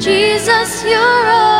Jesus, you're all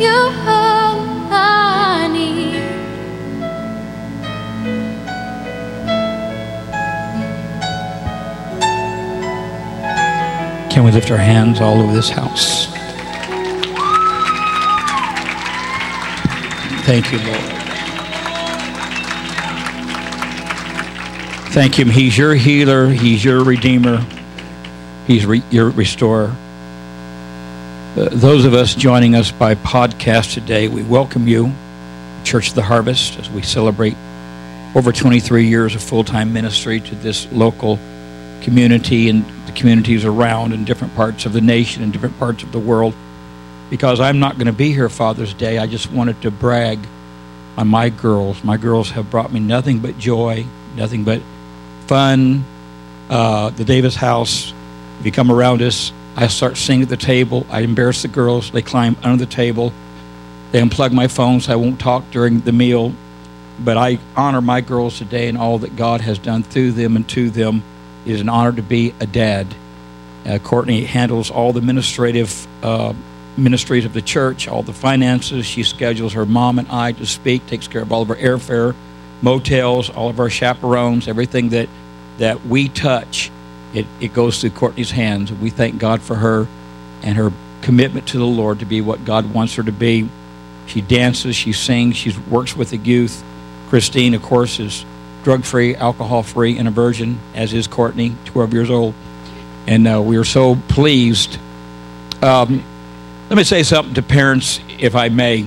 you're all I need. Can we lift our hands all over this house? Thank you, Lord. Thank Him. He's your healer, He's your redeemer, He's re- your restorer. Uh, those of us joining us by podcast today, we welcome you, Church of the Harvest, as we celebrate over 23 years of full time ministry to this local community and the communities around in different parts of the nation and different parts of the world. Because I'm not going to be here Father's Day, I just wanted to brag on my girls. My girls have brought me nothing but joy, nothing but fun. Uh, the Davis house, if you come around us, I start singing at the table. I embarrass the girls. They climb under the table. They unplug my phone so I won't talk during the meal. But I honor my girls today and all that God has done through them and to them. It is an honor to be a dad. Uh, Courtney handles all the administrative uh, ministries of the church, all the finances. She schedules her mom and I to speak, takes care of all of our airfare, motels, all of our chaperones, everything that, that we touch. It, it goes through Courtney's hands. We thank God for her and her commitment to the Lord to be what God wants her to be. She dances, she sings, she works with the youth. Christine, of course, is drug free, alcohol free, and a virgin, as is Courtney, 12 years old. And uh, we are so pleased. Um, let me say something to parents, if I may.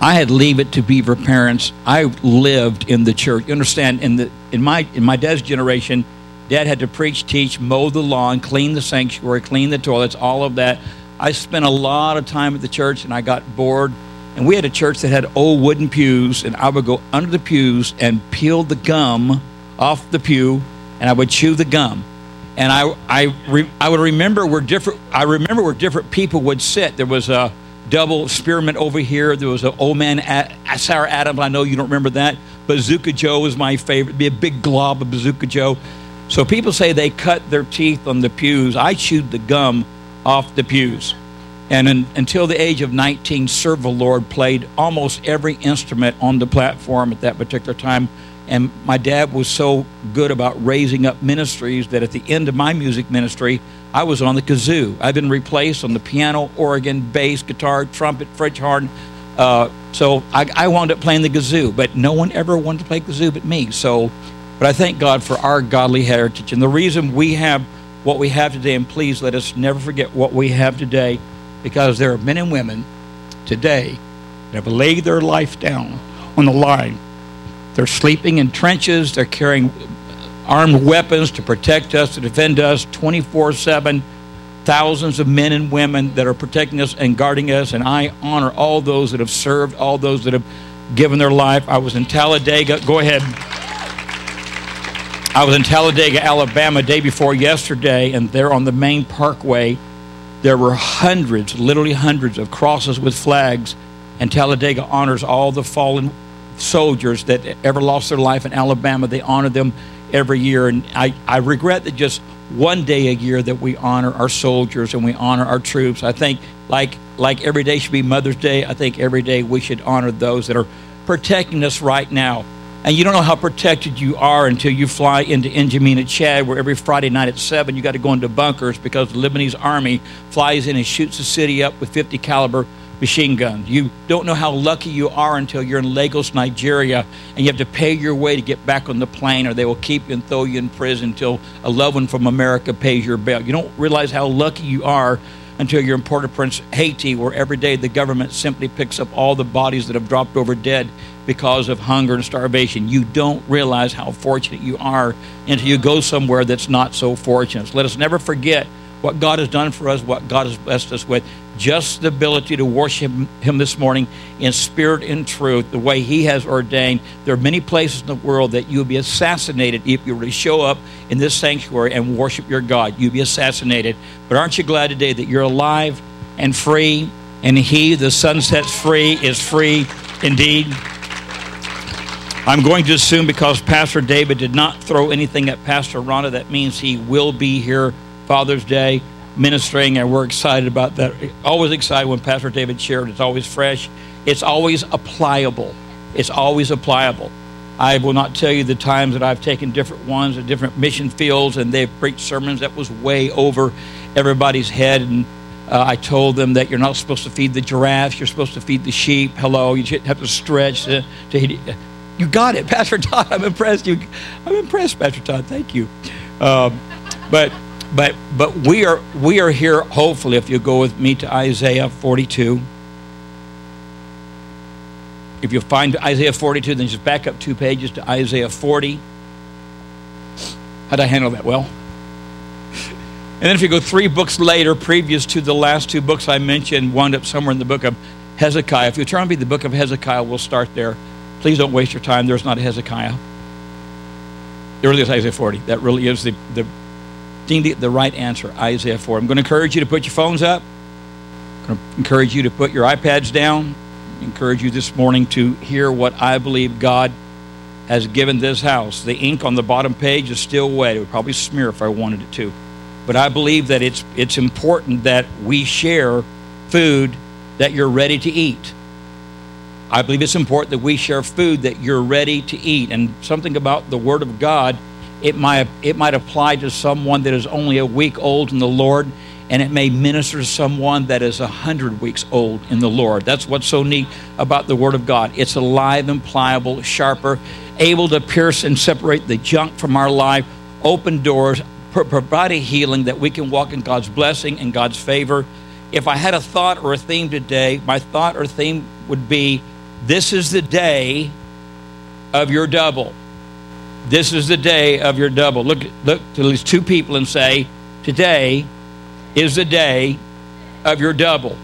I had leave it to beaver parents. I lived in the church. You understand? In the in my in my dad's generation, dad had to preach, teach, mow the lawn, clean the sanctuary, clean the toilets, all of that. I spent a lot of time at the church, and I got bored. And we had a church that had old wooden pews, and I would go under the pews and peel the gum off the pew, and I would chew the gum. And I, I, re, I would remember where different. I remember where different people would sit. There was a double spearmint over here. There was an old man, Sarah Adams. I know you don't remember that. Bazooka Joe was my favorite. Be a big glob of Bazooka Joe. So people say they cut their teeth on the pews. I chewed the gum off the pews. And in, until the age of 19, Serve the Lord played almost every instrument on the platform at that particular time. And my dad was so good about raising up ministries that at the end of my music ministry, I was on the kazoo. I've been replaced on the piano, organ, bass, guitar, trumpet, French horn. Uh, so I, I wound up playing the kazoo, but no one ever wanted to play kazoo but me. So, but I thank God for our godly heritage. And the reason we have what we have today, and please let us never forget what we have today, because there are men and women today that have laid their life down on the line. They're sleeping in trenches, they're carrying armed weapons to protect us, to defend us 24 7. Thousands of men and women that are protecting us and guarding us, and I honor all those that have served, all those that have given their life. I was in Talladega. Go ahead. I was in Talladega, Alabama, day before yesterday, and there on the main parkway, there were hundreds, literally hundreds, of crosses with flags. And Talladega honors all the fallen soldiers that ever lost their life in Alabama. They honor them every year. And I, I regret that just one day a year that we honor our soldiers and we honor our troops. I think like like every day should be Mother's Day, I think every day we should honor those that are protecting us right now. And you don't know how protected you are until you fly into N'Djamena, Chad, where every Friday night at 7 you got to go into bunkers because the Lebanese army flies in and shoots the city up with 50 caliber machine guns. You don't know how lucky you are until you're in Lagos, Nigeria, and you have to pay your way to get back on the plane, or they will keep you and throw you in prison until a loved one from America pays your bail. You don't realize how lucky you are until you're in Port-au-Prince, Haiti, where every day the government simply picks up all the bodies that have dropped over dead because of hunger and starvation. You don't realize how fortunate you are until you go somewhere that's not so fortunate. Let us never forget what God has done for us, what God has blessed us with. Just the ability to worship Him this morning in spirit and truth, the way He has ordained. There are many places in the world that you would be assassinated if you were to show up in this sanctuary and worship your God. You'd be assassinated. But aren't you glad today that you're alive and free? And He, the son sets free, is free indeed. I'm going to assume because Pastor David did not throw anything at Pastor Rhonda, that means he will be here Father's Day ministering, and we're excited about that. Always excited when Pastor David shared. It's always fresh. It's always applicable. It's always applicable. I will not tell you the times that I've taken different ones at different mission fields, and they've preached sermons that was way over everybody's head. And uh, I told them that you're not supposed to feed the giraffes, you're supposed to feed the sheep. Hello, you have to stretch to, to you got it, Pastor Todd. I'm impressed. You, I'm impressed, Pastor Todd. Thank you. Um, but but but we are we are here. Hopefully, if you go with me to Isaiah 42. If you find Isaiah 42, then just back up two pages to Isaiah 40. How'd I handle that? Well. And then if you go three books later, previous to the last two books I mentioned, wound up somewhere in the book of Hezekiah. If you turn to the book of Hezekiah, we'll start there. Please don't waste your time. There's not a Hezekiah. There really is Isaiah 40. That really is the, the, the, right answer, Isaiah 4. I'm going to encourage you to put your phones up. I'm going to encourage you to put your iPads down. Encourage you this morning to hear what I believe God has given this house. The ink on the bottom page is still wet. It would probably smear if I wanted it to. But I believe that it's, it's important that we share food that you're ready to eat. I believe it's important that we share food that you're ready to eat. And something about the Word of God, it might, it might apply to someone that is only a week old in the Lord, and it may minister to someone that is a hundred weeks old in the Lord. That's what's so neat about the Word of God. It's alive and pliable, sharper, able to pierce and separate the junk from our life, open doors, provide a healing that we can walk in God's blessing and God's favor. If I had a thought or a theme today, my thought or theme would be this is the day of your double. This is the day of your double. Look, look to these two people and say, Today is the day of your double.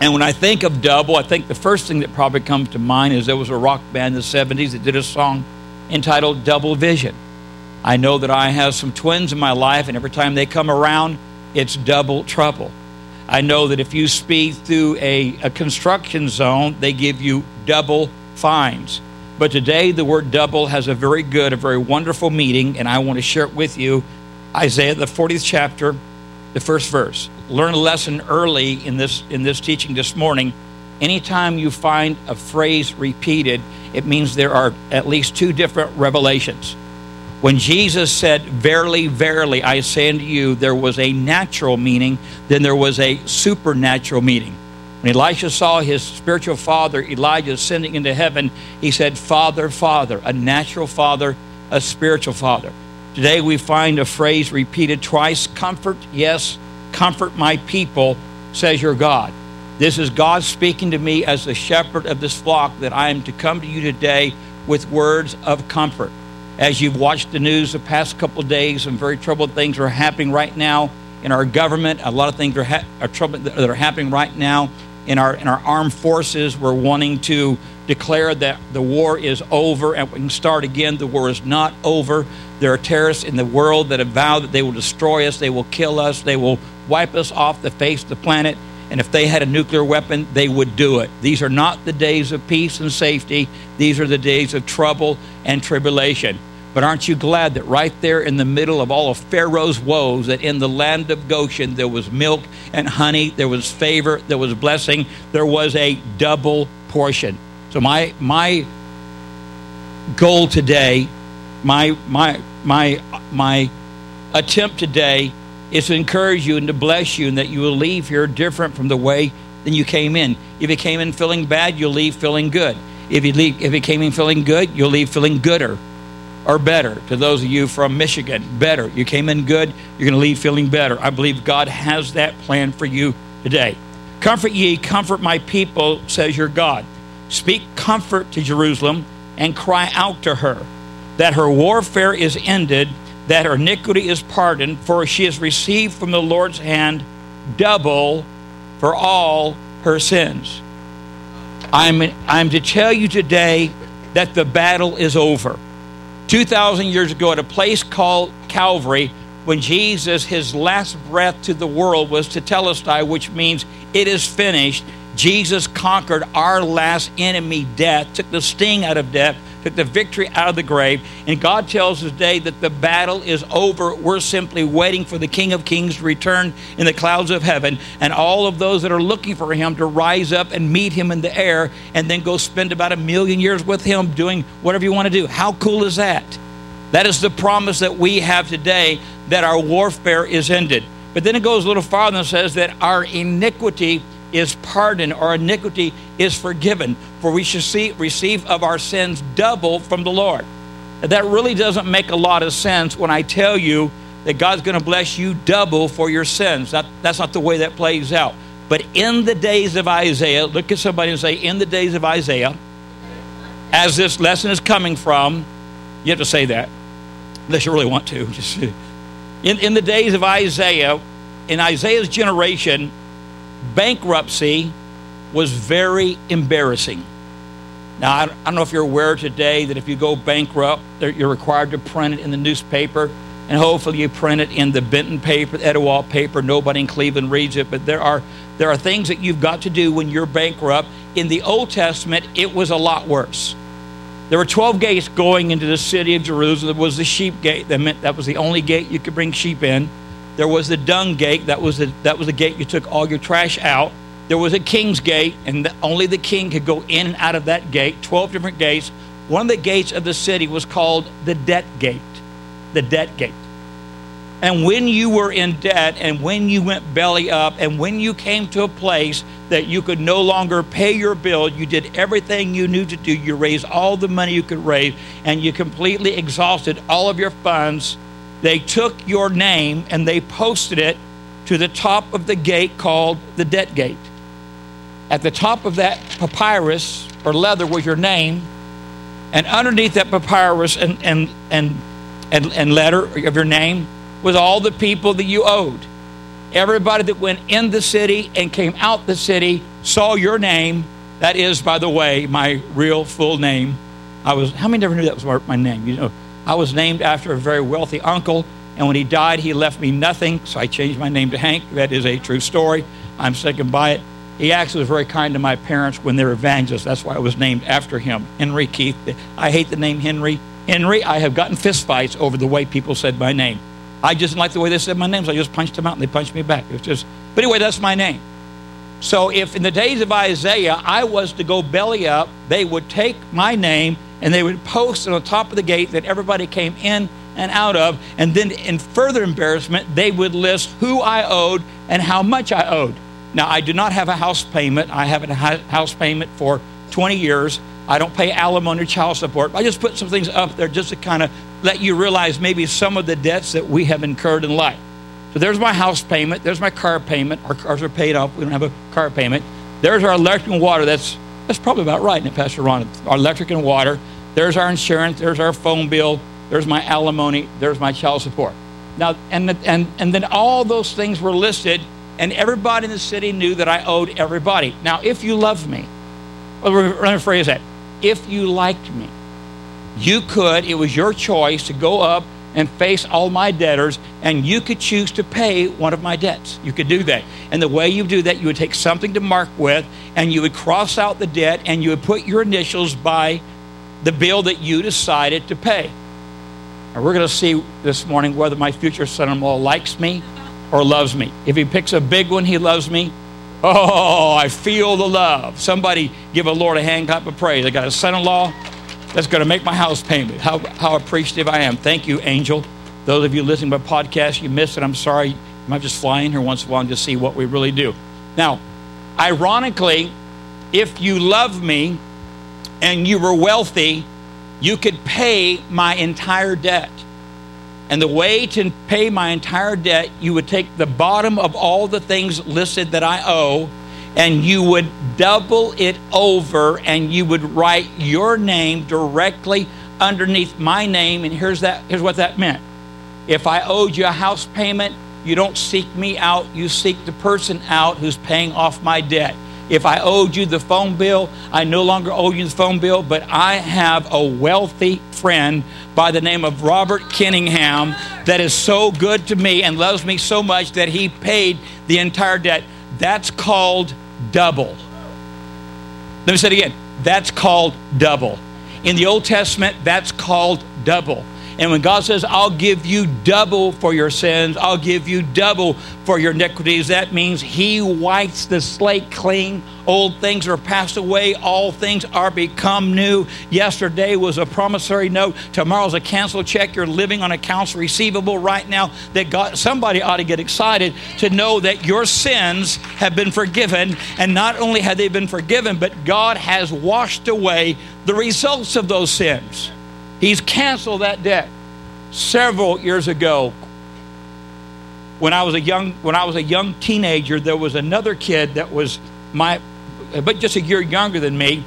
And when I think of double, I think the first thing that probably comes to mind is there was a rock band in the 70s that did a song entitled Double Vision. I know that I have some twins in my life, and every time they come around, it's double trouble. I know that if you speed through a, a construction zone, they give you double fines. But today, the word double has a very good, a very wonderful meaning, and I want to share it with you. Isaiah, the 40th chapter, the first verse. Learn a lesson early in this, in this teaching this morning. Anytime you find a phrase repeated, it means there are at least two different revelations. When Jesus said, Verily, verily, I say unto you, there was a natural meaning, then there was a supernatural meaning. When Elisha saw his spiritual father, Elijah, ascending into heaven, he said, Father, Father, a natural father, a spiritual father. Today we find a phrase repeated twice Comfort, yes, comfort my people, says your God. This is God speaking to me as the shepherd of this flock that I am to come to you today with words of comfort as you've watched the news the past couple of days, some very troubled things are happening right now in our government. A lot of things are, ha- are trouble that are happening right now in our in our armed forces. We're wanting to declare that the war is over and we can start again. The war is not over. There are terrorists in the world that have vowed that they will destroy us, they will kill us, they will wipe us off the face of the planet. And if they had a nuclear weapon, they would do it. These are not the days of peace and safety. These are the days of trouble and tribulation. But aren't you glad that right there in the middle of all of Pharaoh's woes, that in the land of Goshen there was milk and honey, there was favor, there was blessing, there was a double portion. So my my goal today, my my my my attempt today is to encourage you and to bless you and that you will leave here different from the way than you came in. If you came in feeling bad, you'll leave feeling good. If you leave if you came in feeling good, you'll leave feeling gooder or better. To those of you from Michigan, better. You came in good, you're going to leave feeling better. I believe God has that plan for you today. Comfort ye, comfort my people, says your God. Speak comfort to Jerusalem and cry out to her that her warfare is ended, that her iniquity is pardoned, for she has received from the Lord's hand double for all her sins. I'm, I'm to tell you today that the battle is over. 2,000 years ago, at a place called Calvary, when Jesus, his last breath to the world was to tell tetelestai, which means it is finished, Jesus conquered our last enemy, death, took the sting out of death, took the victory out of the grave. And God tells us today that the battle is over. We're simply waiting for the King of Kings to return in the clouds of heaven, and all of those that are looking for him to rise up and meet him in the air, and then go spend about a million years with him doing whatever you want to do. How cool is that? That is the promise that we have today that our warfare is ended. But then it goes a little farther and says that our iniquity is pardoned, our iniquity is forgiven, for we shall see, receive of our sins double from the Lord. That really doesn't make a lot of sense when I tell you that God's going to bless you double for your sins. That, that's not the way that plays out. But in the days of Isaiah, look at somebody and say, in the days of Isaiah, as this lesson is coming from, you have to say that, unless you really want to. In, in the days of Isaiah, in Isaiah's generation, bankruptcy was very embarrassing. Now, I don't know if you're aware today that if you go bankrupt, you're required to print it in the newspaper, and hopefully you print it in the Benton paper, the Etowah paper. Nobody in Cleveland reads it, but there are there are things that you've got to do when you're bankrupt. In the Old Testament, it was a lot worse. There were 12 gates going into the city of Jerusalem. There was the sheep gate. That meant that was the only gate you could bring sheep in. There was the dung gate. That was the, that was the gate you took all your trash out. There was a king's gate, and the, only the king could go in and out of that gate. 12 different gates. One of the gates of the city was called the debt gate. The debt gate. And when you were in debt, and when you went belly up, and when you came to a place that you could no longer pay your bill, you did everything you knew to do. You raised all the money you could raise, and you completely exhausted all of your funds. They took your name and they posted it to the top of the gate called the debt gate. At the top of that papyrus or leather was your name, and underneath that papyrus and, and, and, and, and letter of your name was all the people that you owed. Everybody that went in the city and came out the city saw your name. That is, by the way, my real full name. I was, how many never knew that was my name? You know, I was named after a very wealthy uncle, and when he died, he left me nothing, so I changed my name to Hank. That is a true story. I'm sticking by it. He actually was very kind to my parents when they were evangelists. That's why I was named after him, Henry Keith. I hate the name Henry. Henry, I have gotten fistfights over the way people said my name. I just didn't like the way they said my name, so I just punched them out and they punched me back. It was just, but anyway, that's my name. So if in the days of Isaiah I was to go belly up, they would take my name and they would post on the top of the gate that everybody came in and out of, and then in further embarrassment, they would list who I owed and how much I owed. Now, I do not have a house payment. I haven't had a house payment for 20 years. I don't pay alimony or child support. I just put some things up there just to kind of let you realize maybe some of the debts that we have incurred in life. So there's my house payment. There's my car payment. Our cars are paid off. We don't have a car payment. There's our electric and water. That's that's probably about right, it, Pastor Ron? Our electric and water. There's our insurance. There's our phone bill. There's my alimony. There's my child support. Now, and and and then all those things were listed, and everybody in the city knew that I owed everybody. Now, if you loved me, well, let me phrase that. If you liked me, you could. It was your choice to go up and face all my debtors, and you could choose to pay one of my debts. You could do that. And the way you do that, you would take something to mark with, and you would cross out the debt, and you would put your initials by the bill that you decided to pay. And we're going to see this morning whether my future son in law likes me or loves me. If he picks a big one, he loves me. Oh, I feel the love. Somebody give a Lord a hand clap of praise. I got a son in law that's going to make my house payment. How, how appreciative I am. Thank you, Angel. Those of you listening by podcast, you missed it. I'm sorry. I might just fly in here once in a while and just see what we really do. Now, ironically, if you love me and you were wealthy, you could pay my entire debt. And the way to pay my entire debt, you would take the bottom of all the things listed that I owe and you would double it over and you would write your name directly underneath my name. And here's that here's what that meant. If I owed you a house payment, you don't seek me out, you seek the person out who's paying off my debt. If I owed you the phone bill, I no longer owe you the phone bill, but I have a wealthy friend by the name of Robert Kenningham that is so good to me and loves me so much that he paid the entire debt. That's called double. Let me say it again. That's called double. In the Old Testament, that's called double. And when God says, I'll give you double for your sins, I'll give you double for your iniquities, that means He wipes the slate clean. Old things are passed away, all things are become new. Yesterday was a promissory note, tomorrow's a canceled check. You're living on accounts receivable right now. That God, somebody ought to get excited to know that your sins have been forgiven. And not only have they been forgiven, but God has washed away the results of those sins. He's canceled that debt. Several years ago, when I was a young when I was a young teenager, there was another kid that was my but just a year younger than me,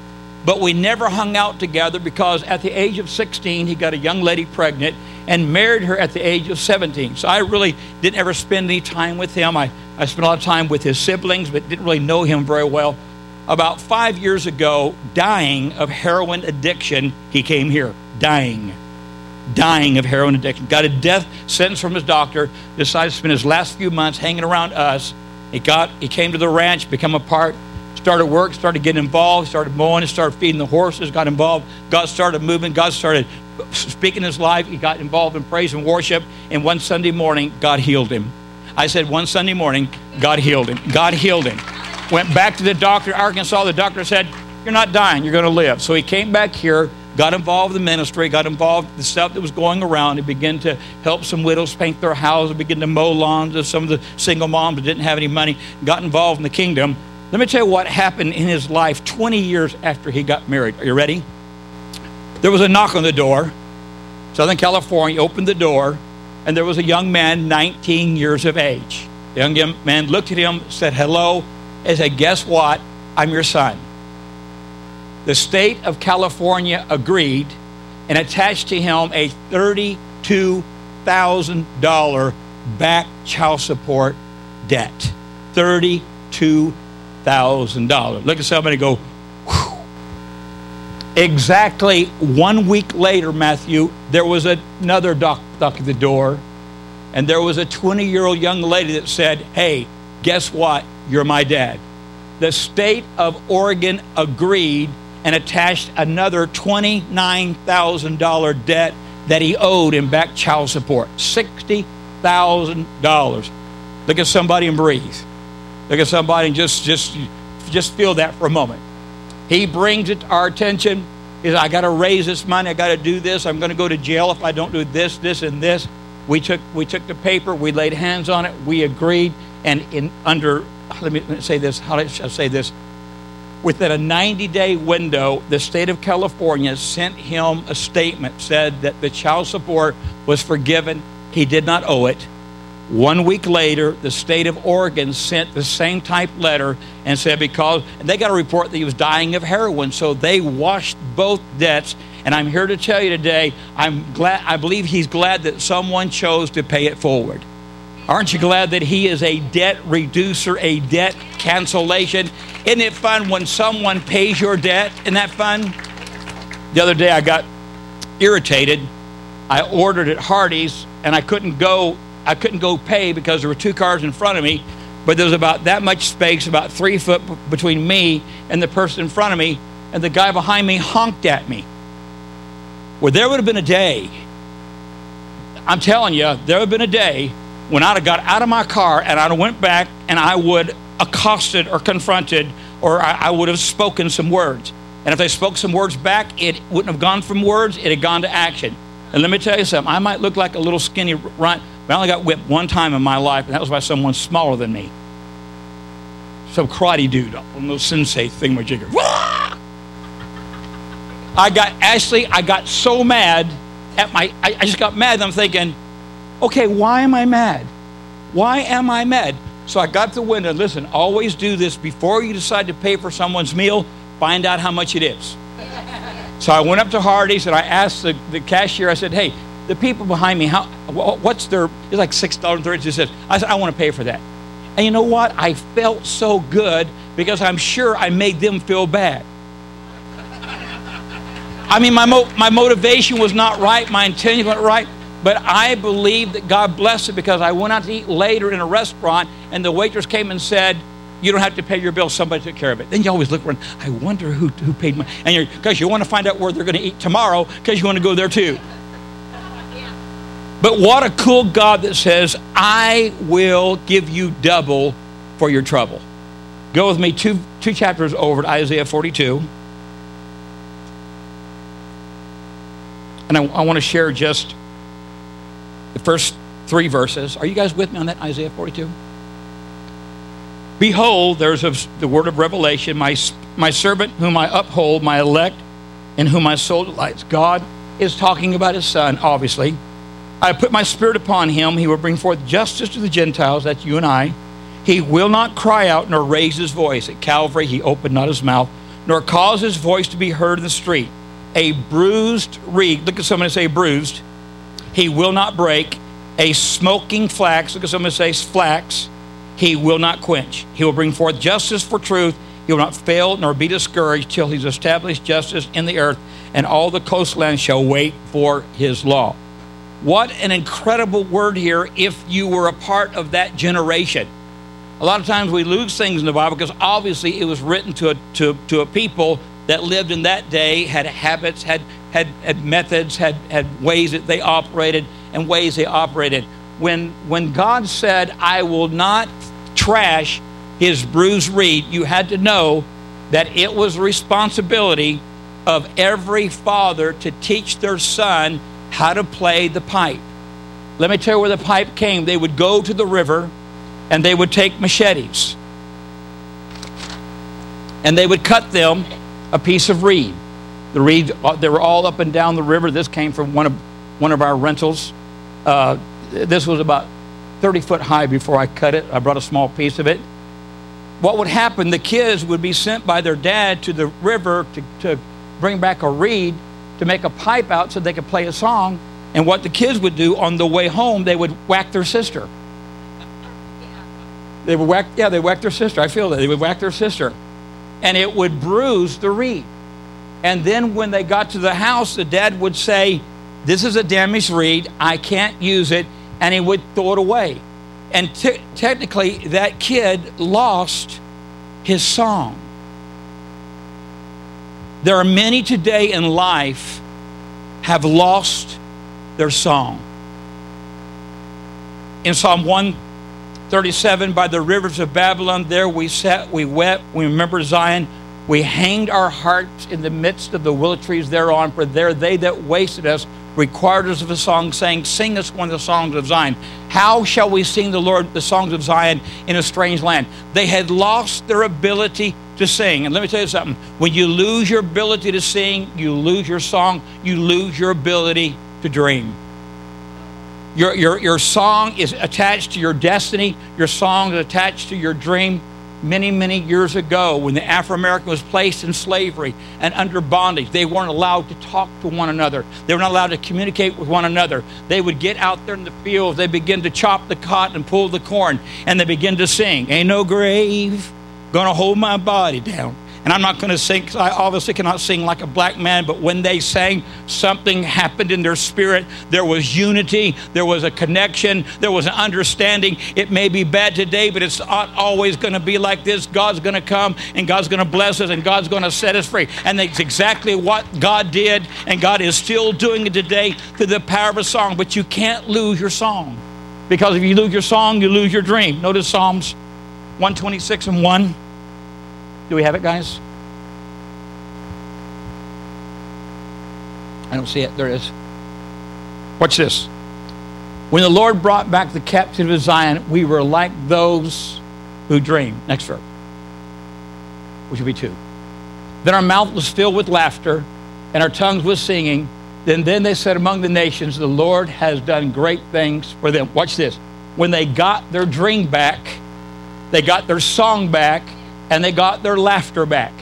but we never hung out together because at the age of 16 he got a young lady pregnant and married her at the age of 17. So I really didn't ever spend any time with him. I, I spent a lot of time with his siblings, but didn't really know him very well. About five years ago, dying of heroin addiction, he came here dying, dying of heroin addiction. Got a death sentence from his doctor, decided to spend his last few months hanging around us. He got he came to the ranch, become a part, started work, started getting involved, started mowing, started feeding the horses, got involved. God started moving, God started speaking his life. He got involved in praise and worship. And one Sunday morning, God healed him. I said one Sunday morning, God healed him. God healed him. Went back to the doctor, Arkansas. The doctor said, You're not dying, you're going to live. So he came back here got involved in the ministry, got involved in the stuff that was going around. He began to help some widows paint their houses, began to mow lawns of some of the single moms that didn't have any money, got involved in the kingdom. Let me tell you what happened in his life 20 years after he got married. Are you ready? There was a knock on the door. Southern California opened the door, and there was a young man, 19 years of age. The young man looked at him, said hello, and said, Guess what? I'm your son the state of California agreed and attached to him a $32,000 back child support debt. $32,000. Look at somebody go, Whew. Exactly one week later, Matthew, there was another knock, at the door, and there was a 20 year old young lady that said, Hey, guess what? You're my dad. The state of Oregon agreed and attached another $29,000 debt that he owed in back child support. $60,000. Look at somebody and breathe. Look at somebody and just, just, just feel that for a moment. He brings it to our attention. Is I got to raise this money. I got to do this. I'm going to go to jail if I don't do this, this, and this. We took we took the paper. We laid hands on it. We agreed. And in under let me say this. How should I say this? Within a 90 day window, the state of California sent him a statement, said that the child support was forgiven. He did not owe it. One week later, the state of Oregon sent the same type letter and said because and they got a report that he was dying of heroin, so they washed both debts. And I'm here to tell you today, I'm glad I believe he's glad that someone chose to pay it forward. Aren't you glad that he is a debt reducer, a debt cancellation? Isn't it fun when someone pays your debt? Isn't that fun? The other day I got irritated. I ordered at Hardee's and I couldn't go I couldn't go pay because there were two cars in front of me, but there was about that much space, about three foot between me and the person in front of me, and the guy behind me honked at me. Well, there would have been a day. I'm telling you, there would have been a day when I'd have got out of my car and I'd have went back and I would accosted or confronted or I, I would have spoken some words. And if they spoke some words back, it wouldn't have gone from words, it had gone to action. And let me tell you something, I might look like a little skinny runt, but I only got whipped one time in my life, and that was by someone smaller than me. Some karate dude on those sensei thingamajigger. I got, actually, I got so mad at my, I, I just got mad, I'm thinking, okay, why am I mad? Why am I mad? So I got to the window. Listen, always do this before you decide to pay for someone's meal. Find out how much it is. So I went up to Hardee's and I asked the, the cashier. I said, "Hey, the people behind me, how what's their? It's like six dollars thirty two cents." I said, "I want to pay for that." And you know what? I felt so good because I'm sure I made them feel bad. I mean, my mo- my motivation was not right. My intention was not right. But I believe that God blessed it because I went out to eat later in a restaurant and the waitress came and said, you don't have to pay your bill. Somebody took care of it. Then you always look around. I wonder who, who paid my. And because you want to find out where they're going to eat tomorrow because you want to go there too. But what a cool God that says, I will give you double for your trouble. Go with me two, two chapters over to Isaiah 42. And I, I want to share just first three verses. Are you guys with me on that, Isaiah 42? Behold, there's a, the word of revelation, my, my servant whom I uphold, my elect, in whom my soul delights. God is talking about his son, obviously. I put my spirit upon him. He will bring forth justice to the Gentiles, that's you and I. He will not cry out nor raise his voice. At Calvary, he opened not his mouth, nor cause his voice to be heard in the street. A bruised reed, look at someone and say bruised, he will not break. A smoking flax, look at someone say flax, he will not quench. He will bring forth justice for truth. He will not fail nor be discouraged till he's established justice in the earth, and all the coastlands shall wait for his law. What an incredible word here if you were a part of that generation. A lot of times we lose things in the Bible because obviously it was written to a, to, to a people that lived in that day, had habits, had, had, had methods, had, had ways that they operated, and ways they operated. When, when God said, I will not trash his bruised reed, you had to know that it was responsibility of every father to teach their son how to play the pipe. Let me tell you where the pipe came. They would go to the river and they would take machetes and they would cut them a piece of reed. The reed, uh, they were all up and down the river. This came from one of, one of our rentals. Uh, this was about 30 foot high before I cut it. I brought a small piece of it. What would happen, the kids would be sent by their dad to the river to, to bring back a reed to make a pipe out so they could play a song. And what the kids would do on the way home, they would whack their sister. They would whack, yeah, they whack their sister. I feel that. They would whack their sister. And it would bruise the reed. And then when they got to the house, the dad would say, This is a damaged reed. I can't use it. And he would throw it away. And technically, that kid lost his song. There are many today in life have lost their song. In Psalm 137, by the rivers of Babylon, there we sat, we wept, we remember Zion. We hanged our hearts in the midst of the willow trees thereon, for there they that wasted us required us of a song, saying, Sing us one of the songs of Zion. How shall we sing the Lord the songs of Zion in a strange land? They had lost their ability to sing. And let me tell you something when you lose your ability to sing, you lose your song, you lose your ability to dream. Your, your, your song is attached to your destiny, your song is attached to your dream many, many years ago when the Afro American was placed in slavery and under bondage. They weren't allowed to talk to one another, they were not allowed to communicate with one another. They would get out there in the fields, they begin to chop the cotton and pull the corn, and they begin to sing, Ain't no grave gonna hold my body down. And I'm not going to sing, I obviously cannot sing like a black man, but when they sang, something happened in their spirit. There was unity, there was a connection, there was an understanding. It may be bad today, but it's not always going to be like this. God's going to come and God's going to bless us and God's going to set us free. And that's exactly what God did, and God is still doing it today through the power of a song. But you can't lose your song. Because if you lose your song, you lose your dream. Notice Psalms 126 and 1. Do we have it, guys? I don't see it. There it is. Watch this. When the Lord brought back the captive of Zion, we were like those who dream. Next verse, which will be two. Then our mouth was filled with laughter, and our tongues with singing. Then, then they said among the nations, The Lord has done great things for them. Watch this. When they got their dream back, they got their song back, and they got their laughter back.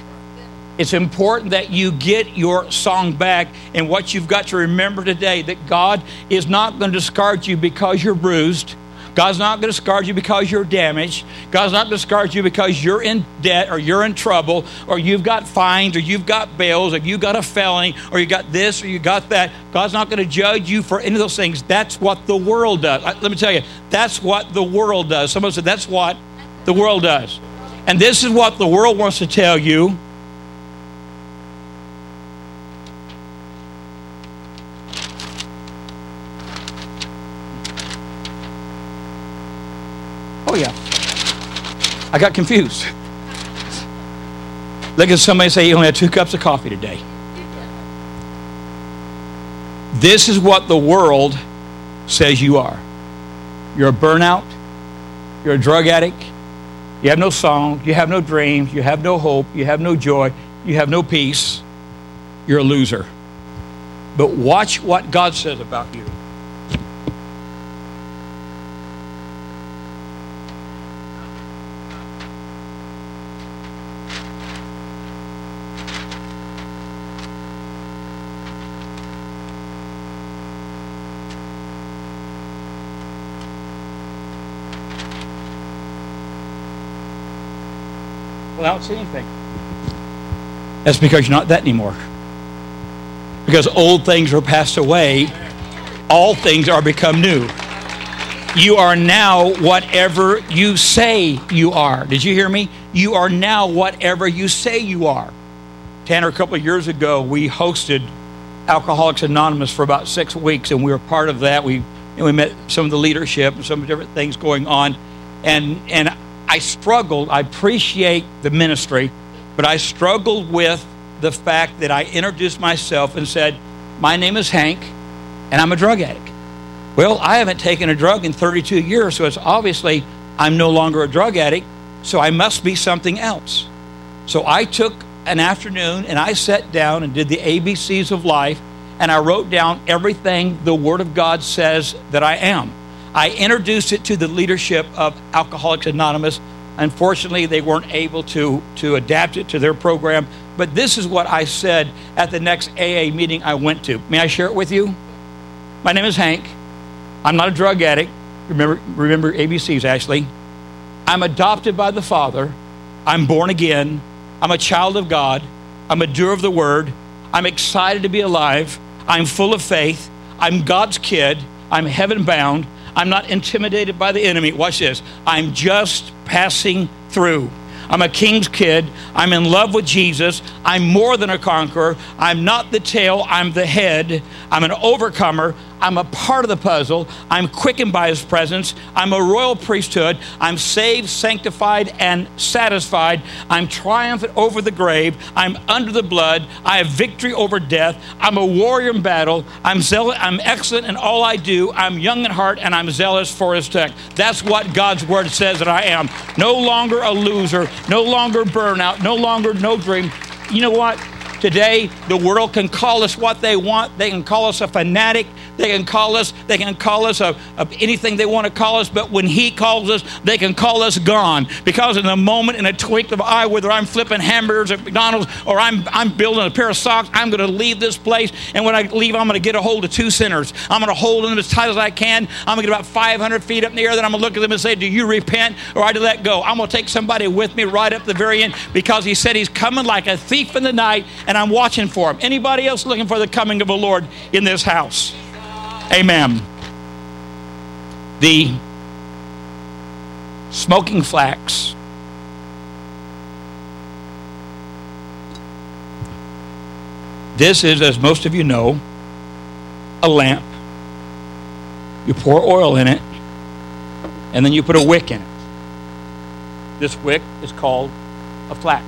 It's important that you get your song back. And what you've got to remember today that God is not going to discard you because you're bruised. God's not going to discard you because you're damaged. God's not going to discard you because you're in debt or you're in trouble or you've got fines or you've got bills or you've got a felony or you got this or you got that. God's not going to judge you for any of those things. That's what the world does. Let me tell you, that's what the world does. Someone said, that's what the world does. And this is what the world wants to tell you Oh, yeah. I got confused. Look at somebody say you only had two cups of coffee today. This is what the world says you are. You're a burnout. You're a drug addict. You have no song. You have no dreams. You have no hope. You have no joy. You have no peace. You're a loser. But watch what God says about you. Without seeing anything. That's because you're not that anymore. Because old things are passed away, all things are become new. You are now whatever you say you are. Did you hear me? You are now whatever you say you are. Tanner, a couple of years ago, we hosted Alcoholics Anonymous for about six weeks, and we were part of that. We and we met some of the leadership and some different things going on, and and I struggled. I appreciate the ministry, but I struggled with the fact that I introduced myself and said, My name is Hank, and I'm a drug addict. Well, I haven't taken a drug in 32 years, so it's obviously I'm no longer a drug addict, so I must be something else. So I took an afternoon and I sat down and did the ABCs of life, and I wrote down everything the Word of God says that I am. I introduced it to the leadership of Alcoholics Anonymous. Unfortunately, they weren't able to, to adapt it to their program. But this is what I said at the next AA meeting I went to. May I share it with you? My name is Hank. I'm not a drug addict. Remember, remember ABCs, actually. I'm adopted by the Father. I'm born again. I'm a child of God. I'm a doer of the word. I'm excited to be alive. I'm full of faith. I'm God's kid. I'm heaven bound. I'm not intimidated by the enemy. Watch this. I'm just passing through. I'm a king's kid. I'm in love with Jesus. I'm more than a conqueror. I'm not the tail, I'm the head. I'm an overcomer. I'm a part of the puzzle. I'm quickened by his presence. I'm a royal priesthood. I'm saved, sanctified, and satisfied. I'm triumphant over the grave. I'm under the blood. I have victory over death. I'm a warrior in battle. I'm zealous. I'm excellent in all I do. I'm young in heart and I'm zealous for his tech. That's what God's word says that I am. No longer a loser, no longer burnout, no longer no dream. You know what? Today, the world can call us what they want. They can call us a fanatic. They can call us, they can call us a, a, anything they want to call us, but when He calls us, they can call us gone. Because in a moment, in a twinkle of eye, whether I'm flipping hamburgers at McDonald's or I'm, I'm building a pair of socks, I'm going to leave this place. And when I leave, I'm going to get a hold of two sinners. I'm going to hold them as tight as I can. I'm going to get about 500 feet up in the air. Then I'm going to look at them and say, Do you repent or I do let go? I'm going to take somebody with me right up the very end because He said He's coming like a thief in the night and I'm watching for Him. Anybody else looking for the coming of the Lord in this house? Amen. The smoking flax. This is, as most of you know, a lamp. You pour oil in it, and then you put a wick in it. This wick is called a flax.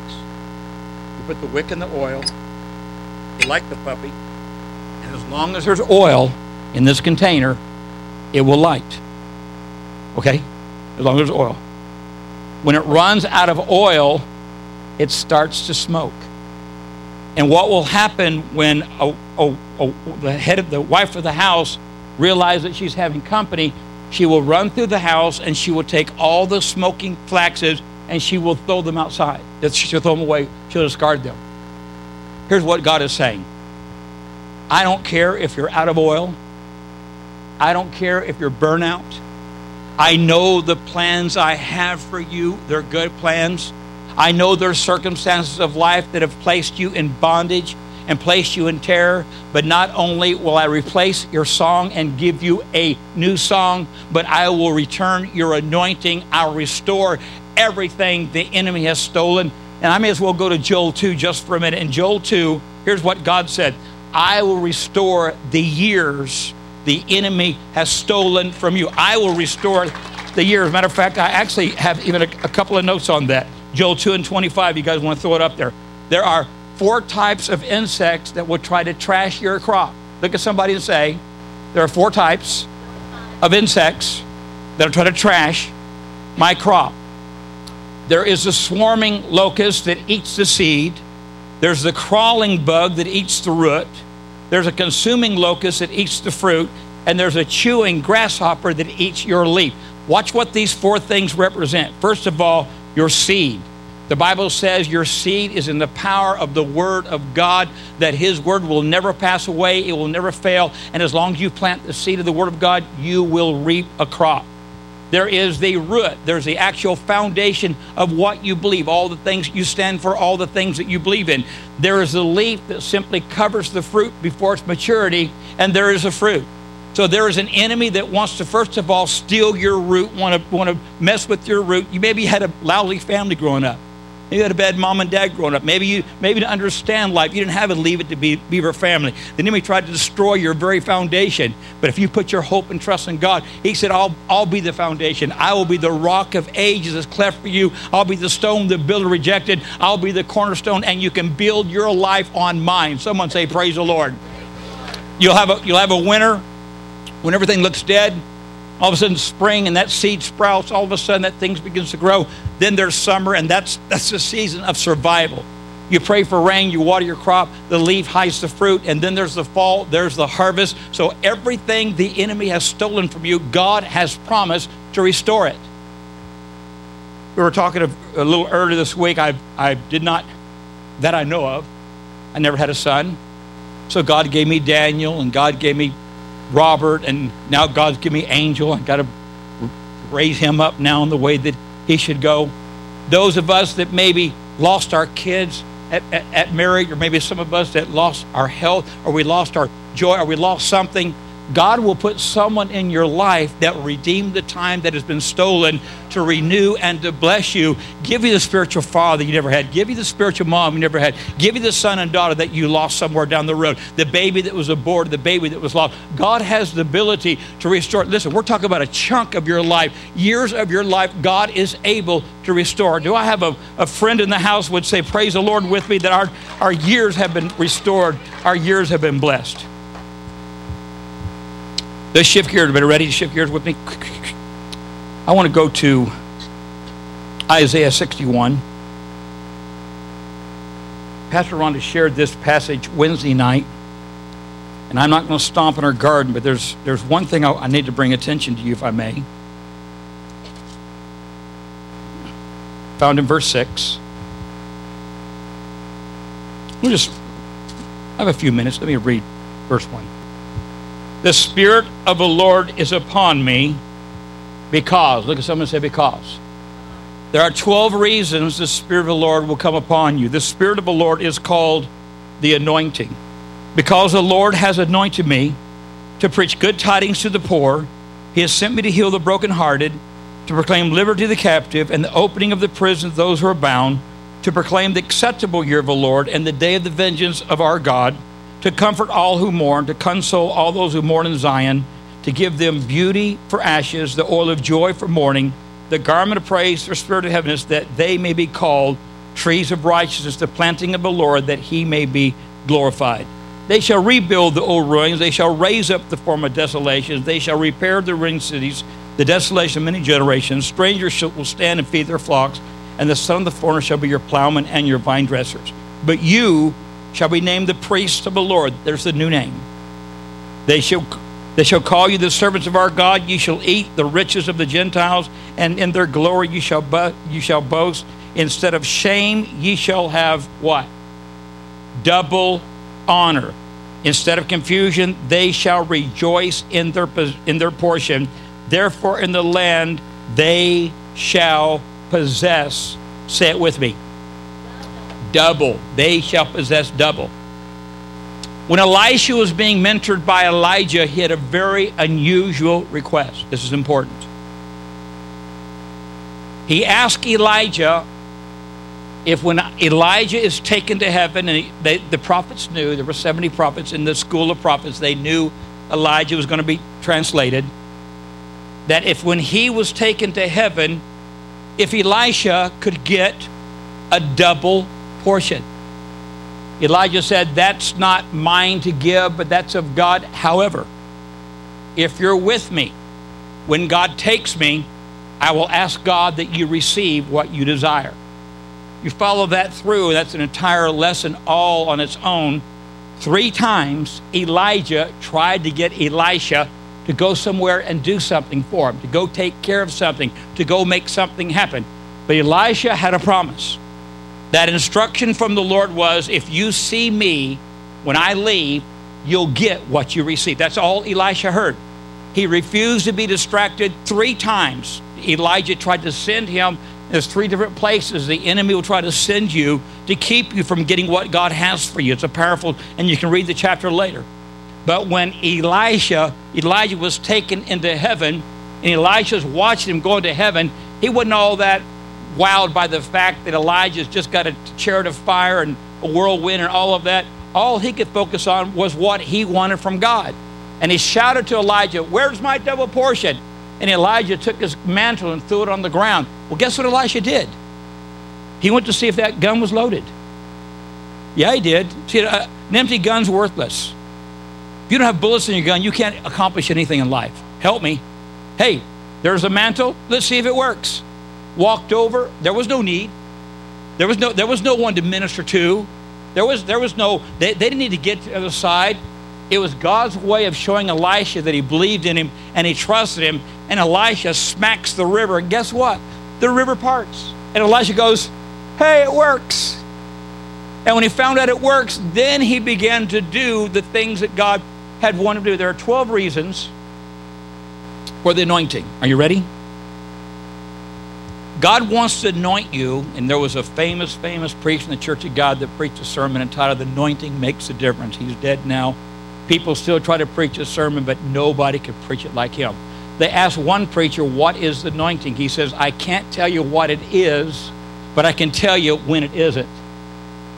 Put the wick in the oil, you light the puppy, and And as long as there's oil in this container, it will light. Okay? As long as there's oil. When it runs out of oil, it starts to smoke. And what will happen when a, a, a, the head of the wife of the house realizes that she's having company? She will run through the house and she will take all the smoking flaxes and she will throw them outside. She'll throw them away. She'll discard them. Here's what God is saying I don't care if you're out of oil. I don't care if you're burnout. I know the plans I have for you. They're good plans. I know there's circumstances of life that have placed you in bondage and placed you in terror. But not only will I replace your song and give you a new song, but I will return your anointing. I'll restore everything the enemy has stolen. And I may as well go to Joel 2 just for a minute. In Joel 2, here's what God said I will restore the years the enemy has stolen from you. I will restore the years. Matter of fact, I actually have even a, a couple of notes on that. Joel 2 and 25, you guys want to throw it up there. There are four types of insects that will try to trash your crop. Look at somebody and say, there are four types of insects that are trying to trash my crop. There is a swarming locust that eats the seed. There's the crawling bug that eats the root. There's a consuming locust that eats the fruit. And there's a chewing grasshopper that eats your leaf. Watch what these four things represent. First of all, your seed. The Bible says your seed is in the power of the Word of God, that His Word will never pass away, it will never fail. And as long as you plant the seed of the Word of God, you will reap a crop. There is the root, there's the actual foundation of what you believe, all the things you stand for, all the things that you believe in. There is the leaf that simply covers the fruit before its maturity, and there is a fruit. So there is an enemy that wants to first of all steal your root, want to want to mess with your root. You maybe had a lousy family growing up. Maybe you had a bad mom and dad growing up. Maybe you maybe to understand life, you didn't have a leave it to be beaver family. The enemy tried to destroy your very foundation. But if you put your hope and trust in God, He said, I'll I'll be the foundation. I will be the rock of ages that's cleft for you. I'll be the stone the builder rejected. I'll be the cornerstone, and you can build your life on mine. Someone say, Praise the Lord. You'll have a you'll have a winter when everything looks dead all of a sudden spring and that seed sprouts. All of a sudden that things begins to grow. Then there's summer and that's that's the season of survival. You pray for rain you water your crop the leaf hides the fruit and then there's the fall there's the harvest. So everything the enemy has stolen from you god has promised to restore it. We were talking a, little earlier this week i i did not that i know of. I never had a son. So god gave me daniel and god gave me Robert, and now God's given me Angel. I've got to raise him up now in the way that he should go. Those of us that maybe lost our kids at, at, at marriage, or maybe some of us that lost our health, or we lost our joy, or we lost something, God will put someone in your life that will redeem the time that has been stolen to renew and to bless you. Give you the spiritual father you never had. Give you the spiritual mom you never had. Give you the son and daughter that you lost somewhere down the road. The baby that was aborted, the baby that was lost. God has the ability to restore. Listen, we're talking about a chunk of your life, years of your life. God is able to restore. Do I have a, a friend in the house would say, Praise the Lord with me that our, our years have been restored, our years have been blessed. Let's shift gears. Everybody ready to shift gears with me? I want to go to Isaiah 61. Pastor Rhonda shared this passage Wednesday night, and I'm not going to stomp in her garden, but there's, there's one thing I, I need to bring attention to you, if I may. Found in verse 6. We'll just have a few minutes. Let me read verse 1. The Spirit of the Lord is upon me because, look at someone say, because. There are 12 reasons the Spirit of the Lord will come upon you. The Spirit of the Lord is called the anointing. Because the Lord has anointed me to preach good tidings to the poor, He has sent me to heal the brokenhearted, to proclaim liberty to the captive, and the opening of the prison to those who are bound, to proclaim the acceptable year of the Lord and the day of the vengeance of our God to comfort all who mourn, to console all those who mourn in Zion, to give them beauty for ashes, the oil of joy for mourning, the garment of praise for spirit of heaviness, that they may be called trees of righteousness, the planting of the Lord, that he may be glorified. They shall rebuild the old ruins. They shall raise up the former desolations. They shall repair the ruined cities, the desolation of many generations. Strangers shall, will stand and feed their flocks, and the son of the foreigner shall be your plowman and your vine dressers. But you shall be named the priests of the Lord. There's the new name. They shall they shall call you the servants of our God. You shall eat the riches of the Gentiles, and in their glory you shall bo- you shall boast. Instead of shame, ye shall have what? Double honor. Instead of confusion, they shall rejoice in their in their portion. Therefore, in the land they shall possess. Say it with me. Double. They shall possess double. When Elisha was being mentored by Elijah, he had a very unusual request. This is important. He asked Elijah if when Elijah is taken to heaven, and he, they, the prophets knew, there were 70 prophets in the school of prophets, they knew Elijah was going to be translated, that if when he was taken to heaven, if Elisha could get a double portion. Elijah said, That's not mine to give, but that's of God. However, if you're with me, when God takes me, I will ask God that you receive what you desire. You follow that through, that's an entire lesson all on its own. Three times, Elijah tried to get Elisha to go somewhere and do something for him, to go take care of something, to go make something happen. But Elisha had a promise. That instruction from the Lord was if you see me when I leave, you'll get what you receive. That's all Elisha heard. He refused to be distracted three times. Elijah tried to send him. There's three different places the enemy will try to send you to keep you from getting what God has for you. It's a powerful, and you can read the chapter later. But when Elisha, Elijah was taken into heaven, and Elisha's watching him go into heaven, he wasn't all that wowed by the fact that Elijah's just got a chariot of fire and a whirlwind and all of that. All he could focus on was what he wanted from God. And he shouted to Elijah, Where's my double portion? And Elijah took his mantle and threw it on the ground. Well, guess what Elisha did? He went to see if that gun was loaded. Yeah, he did. See, uh, an empty gun's worthless. If you don't have bullets in your gun, you can't accomplish anything in life. Help me. Hey, there's a mantle. Let's see if it works walked over. There was no need. There was no, there was no one to minister to. There was, there was no, they, they didn't need to get to the other side. It was God's way of showing Elisha that he believed in him and he trusted him. And Elisha smacks the river. And guess what? The river parts. And Elisha goes, Hey, it works. And when he found out it works, then he began to do the things that God had wanted to do. There are 12 reasons for the anointing. Are you ready? God wants to anoint you, and there was a famous, famous priest in the Church of God that preached a sermon entitled The Anointing Makes a Difference. He's dead now. People still try to preach a sermon, but nobody could preach it like him. They asked one preacher, What is the anointing? He says, I can't tell you what it is, but I can tell you when it isn't.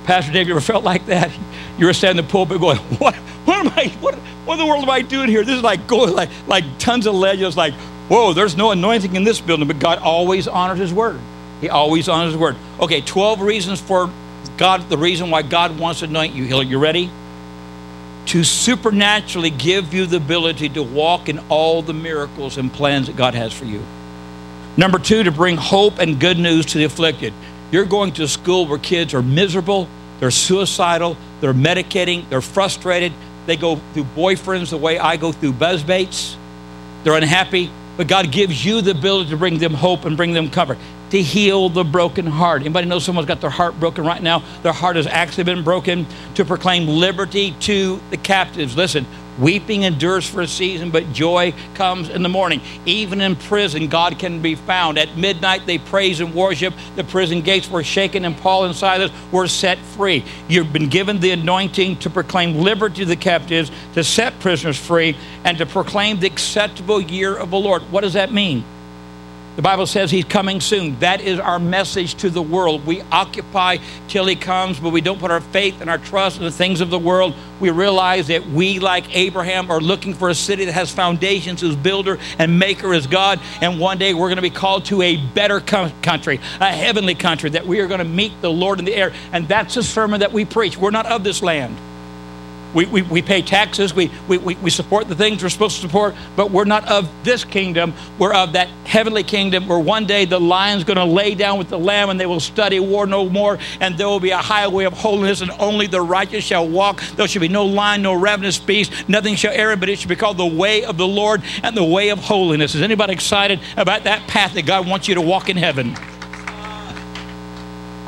Pastor Dave, you ever felt like that? You were standing in the pulpit going, What, what am I, what, what in the world am I doing here? This is like going like, like tons of legends, like whoa, there's no anointing in this building, but God always honors his word. He always honors his word. Okay, 12 reasons for God, the reason why God wants to anoint you. You ready? To supernaturally give you the ability to walk in all the miracles and plans that God has for you. Number two, to bring hope and good news to the afflicted. You're going to a school where kids are miserable, they're suicidal, they're medicating, they're frustrated, they go through boyfriends the way I go through buzzbaits, they're unhappy. But God gives you the ability to bring them hope and bring them comfort, to heal the broken heart. Anybody know someone's got their heart broken right now? Their heart has actually been broken to proclaim liberty to the captives. Listen, Weeping endures for a season, but joy comes in the morning. Even in prison, God can be found. At midnight, they praise and worship. The prison gates were shaken, and Paul and Silas were set free. You've been given the anointing to proclaim liberty to the captives, to set prisoners free, and to proclaim the acceptable year of the Lord. What does that mean? The Bible says he's coming soon. That is our message to the world. We occupy till he comes, but we don't put our faith and our trust in the things of the world. We realize that we, like Abraham, are looking for a city that has foundations, whose builder and maker is God. And one day we're going to be called to a better country, a heavenly country, that we are going to meet the Lord in the air. And that's the sermon that we preach. We're not of this land. We, we, we pay taxes, we, we, we support the things we're supposed to support, but we're not of this kingdom. We're of that heavenly kingdom where one day the lion's going to lay down with the lamb and they will study war no more, and there will be a highway of holiness, and only the righteous shall walk. There shall be no lion, no ravenous beast, nothing shall err, but it shall be called the way of the Lord and the way of holiness. Is anybody excited about that path that God wants you to walk in heaven?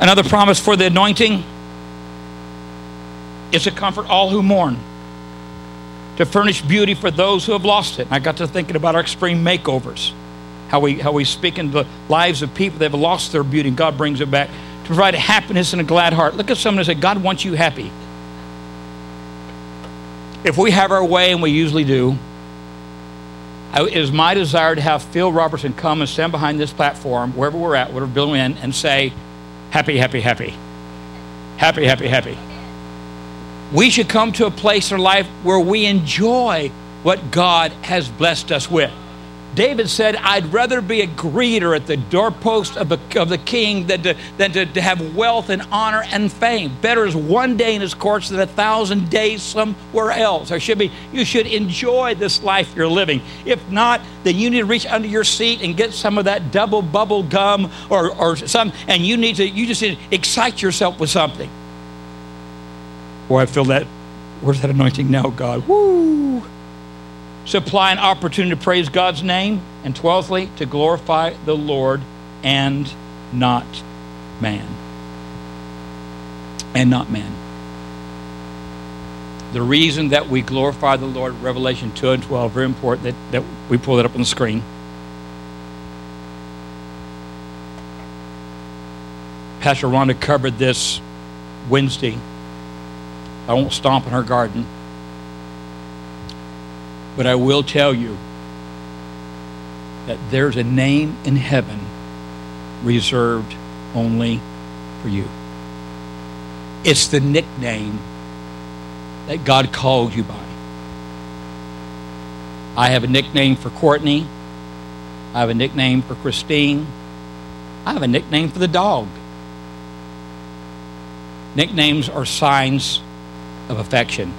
Another promise for the anointing is to comfort all who mourn, to furnish beauty for those who have lost it. I got to thinking about our extreme makeovers, how we, how we speak into the lives of people that have lost their beauty, and God brings it back, to provide happiness and a glad heart. Look at someone and say, God wants you happy. If we have our way, and we usually do, it is my desire to have Phil Robertson come and stand behind this platform, wherever we're at, whatever building we're in, and say, happy, happy, happy. Happy, happy, happy. We should come to a place in life where we enjoy what God has blessed us with. David said, I'd rather be a greeter at the doorpost of the, of the king than, to, than to, to have wealth and honor and fame. Better is one day in his courts than a thousand days somewhere else. There should be, you should enjoy this life you're living. If not, then you need to reach under your seat and get some of that double bubble gum or, or some, and you need to, you just need to excite yourself with something. Boy, I feel that. Where's that anointing now, God? Woo! Supply an opportunity to praise God's name. And twelfthly, to glorify the Lord and not man. And not man. The reason that we glorify the Lord, Revelation 2 and 12, very important that, that we pull that up on the screen. Pastor Rhonda covered this Wednesday I won't stomp in her garden. But I will tell you that there's a name in heaven reserved only for you. It's the nickname that God called you by. I have a nickname for Courtney. I have a nickname for Christine. I have a nickname for the dog. Nicknames are signs of affection.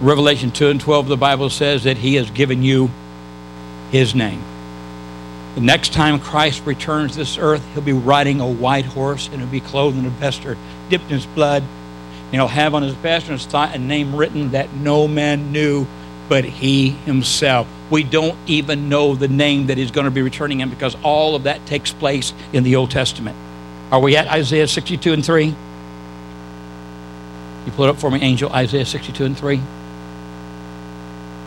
Revelation 2 and 12, the Bible says that He has given you His name. The next time Christ returns this earth, He'll be riding a white horse and he'll be clothed in a vesture dipped in His blood. And He'll have on His vesture a name written that no man knew but He Himself. We don't even know the name that He's going to be returning in because all of that takes place in the Old Testament. Are we at Isaiah 62 and 3? You pull it up for me, Angel, Isaiah 62 and 3.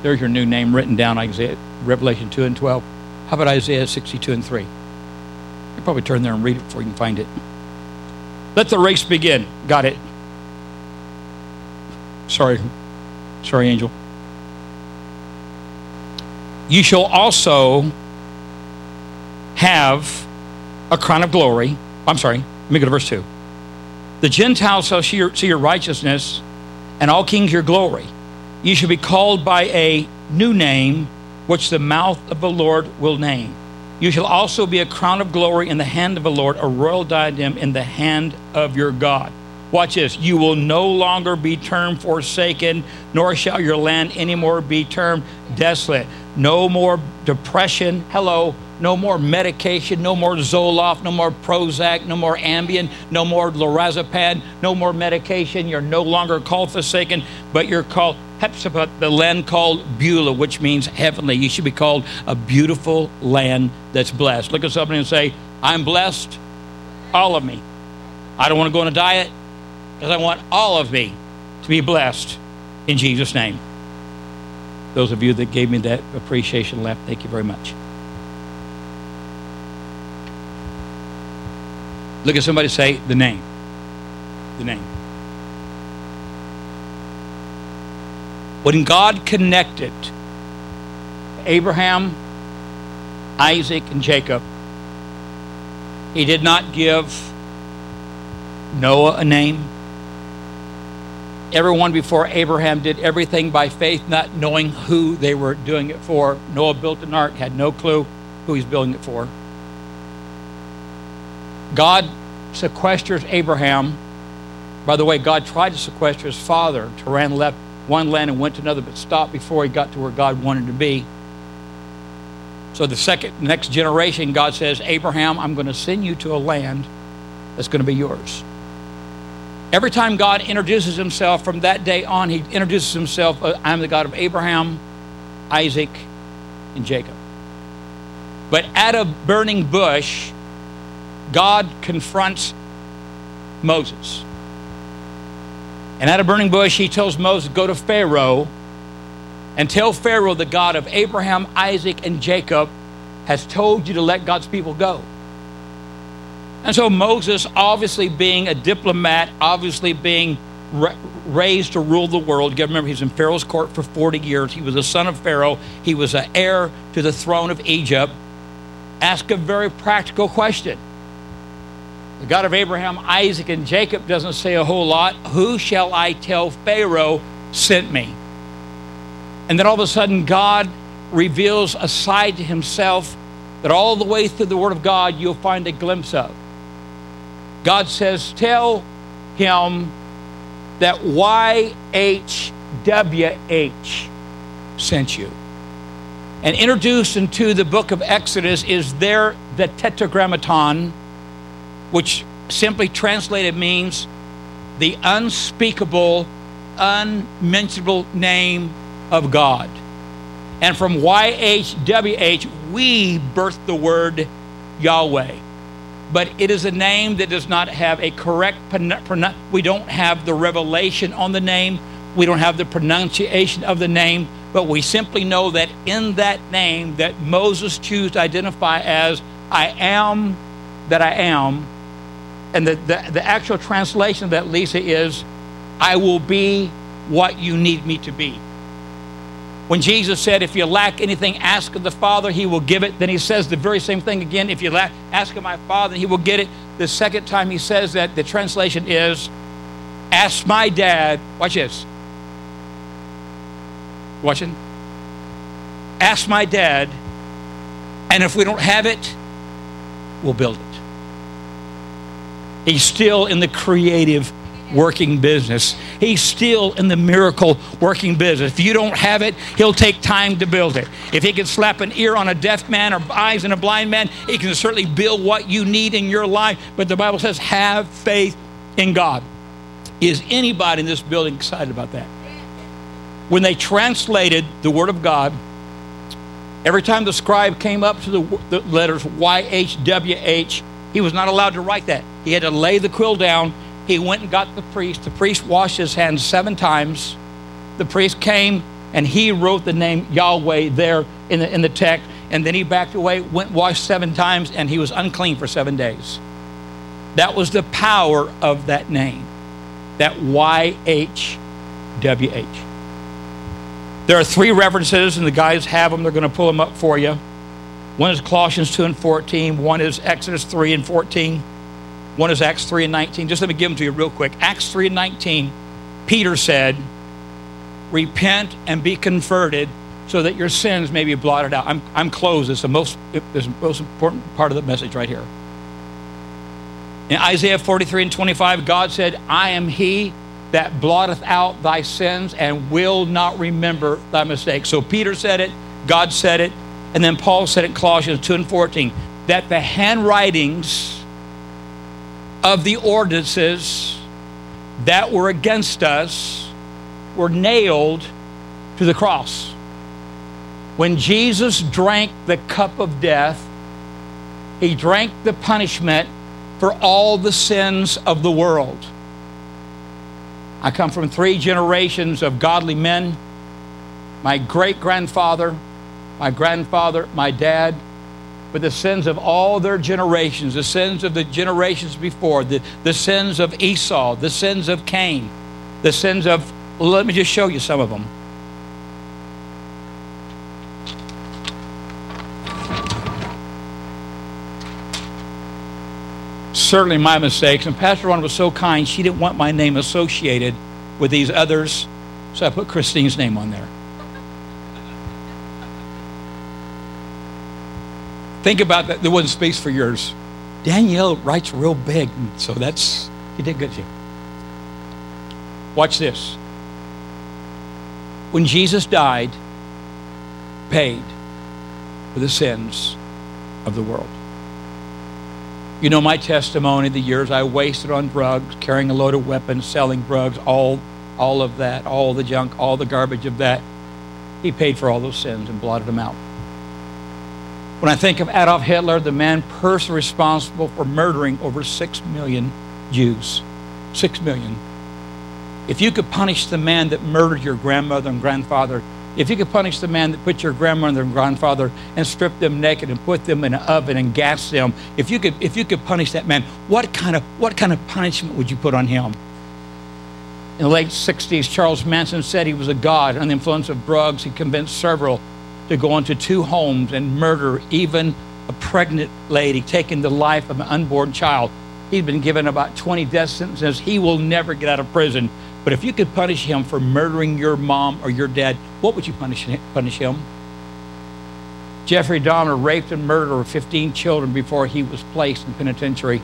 There's your new name written down, Isaiah, Revelation 2 and 12. How about Isaiah 62 and 3? You probably turn there and read it before you can find it. Let the race begin. Got it. Sorry. Sorry, Angel. You shall also have a crown of glory. I'm sorry. Let me go to verse 2. The Gentiles shall see your, see your righteousness, and all kings your glory. You shall be called by a new name, which the mouth of the Lord will name. You shall also be a crown of glory in the hand of the Lord, a royal diadem in the hand of your God. Watch this. You will no longer be termed forsaken, nor shall your land anymore be termed desolate. No more depression. Hello no more medication, no more Zoloft, no more Prozac, no more Ambien, no more lorazepam, no more medication. You're no longer called forsaken, but you're called Hepzibah, the land called Beulah, which means heavenly. You should be called a beautiful land that's blessed. Look at somebody and say, I'm blessed, all of me. I don't want to go on a diet because I want all of me to be blessed in Jesus' name. Those of you that gave me that appreciation laugh, thank you very much. Look at somebody say the name. The name. When God connected Abraham, Isaac, and Jacob, he did not give Noah a name. Everyone before Abraham did everything by faith, not knowing who they were doing it for. Noah built an ark, had no clue who he's building it for. God sequesters Abraham, By the way, God tried to sequester his father. Haran left one land and went to another, but stopped before he got to where God wanted to be. So the second next generation, God says, Abraham, I'm going to send you to a land that's going to be yours. Every time God introduces himself from that day on, he introduces himself, uh, I'm the God of Abraham, Isaac, and Jacob. But at a burning bush, God confronts Moses. And at a burning bush, he tells Moses, Go to Pharaoh and tell Pharaoh the God of Abraham, Isaac, and Jacob has told you to let God's people go. And so Moses, obviously being a diplomat, obviously being raised to rule the world. You remember, he was in Pharaoh's court for 40 years. He was a son of Pharaoh. He was an heir to the throne of Egypt. Ask a very practical question the God of Abraham, Isaac, and Jacob doesn't say a whole lot. Who shall I tell Pharaoh sent me? And then all of a sudden, God reveals a side to himself that all the way through the Word of God you'll find a glimpse of. God says, Tell him that YHWH sent you. And introduced into the book of Exodus is there the Tetragrammaton which simply translated means the unspeakable, unmentionable name of God. And from YHWH, we birthed the word Yahweh. But it is a name that does not have a correct, we don't have the revelation on the name, we don't have the pronunciation of the name, but we simply know that in that name that Moses chose to identify as I am that I am, and the, the, the actual translation of that, Lisa, is I will be what you need me to be. When Jesus said, If you lack anything, ask of the Father, he will give it. Then he says the very same thing again. If you lack, ask of my Father, he will get it. The second time he says that, the translation is, Ask my dad. Watch this. Watching? Ask my dad, and if we don't have it, we'll build it. He's still in the creative working business. He's still in the miracle working business. If you don't have it, he'll take time to build it. If he can slap an ear on a deaf man or eyes in a blind man, he can certainly build what you need in your life. But the Bible says, have faith in God. Is anybody in this building excited about that? When they translated the Word of God, every time the scribe came up to the, the letters YHWH, he was not allowed to write that. He had to lay the quill down. He went and got the priest. The priest washed his hands seven times. The priest came and he wrote the name Yahweh there in the, in the text. And then he backed away, went washed seven times, and he was unclean for seven days. That was the power of that name, that YHWH. There are three references, and the guys have them. They're going to pull them up for you. One is Colossians 2 and 14. One is Exodus 3 and 14. One is Acts 3 and 19. Just let me give them to you real quick. Acts 3 and 19, Peter said, Repent and be converted so that your sins may be blotted out. I'm, I'm closed. It's the most, it's the most important part of the message right here. In Isaiah 43 and 25, God said, I am he that blotteth out thy sins and will not remember thy mistakes. So Peter said it, God said it, and then Paul said in Colossians 2 and 14 that the handwritings of the ordinances that were against us were nailed to the cross. When Jesus drank the cup of death, he drank the punishment for all the sins of the world. I come from three generations of godly men. My great grandfather, my grandfather, my dad, but the sins of all their generations, the sins of the generations before, the, the sins of Esau, the sins of Cain, the sins of, let me just show you some of them. Certainly my mistakes. And Pastor Ron was so kind, she didn't want my name associated with these others, so I put Christine's name on there. Think about that. There wasn't space for yours. Danielle writes real big, so that's, you did good, Jim. Watch this. When Jesus died, paid for the sins of the world. You know my testimony, the years I wasted on drugs, carrying a load of weapons, selling drugs, all, all of that, all the junk, all the garbage of that. He paid for all those sins and blotted them out. When I think of Adolf Hitler, the man personally responsible for murdering over six million Jews, six million. If you could punish the man that murdered your grandmother and grandfather, if you could punish the man that put your grandmother and grandfather and stripped them naked and put them in an oven and gassed them, if you could, if you could punish that man, what kind of what kind of punishment would you put on him? In the late 60s, Charles Manson said he was a god under the influence of drugs. He convinced several to go into two homes and murder even a pregnant lady, taking the life of an unborn child. He'd been given about 20 death sentences. He will never get out of prison. But if you could punish him for murdering your mom or your dad, what would you punish, punish him? Jeffrey Dahmer raped and murdered 15 children before he was placed in penitentiary.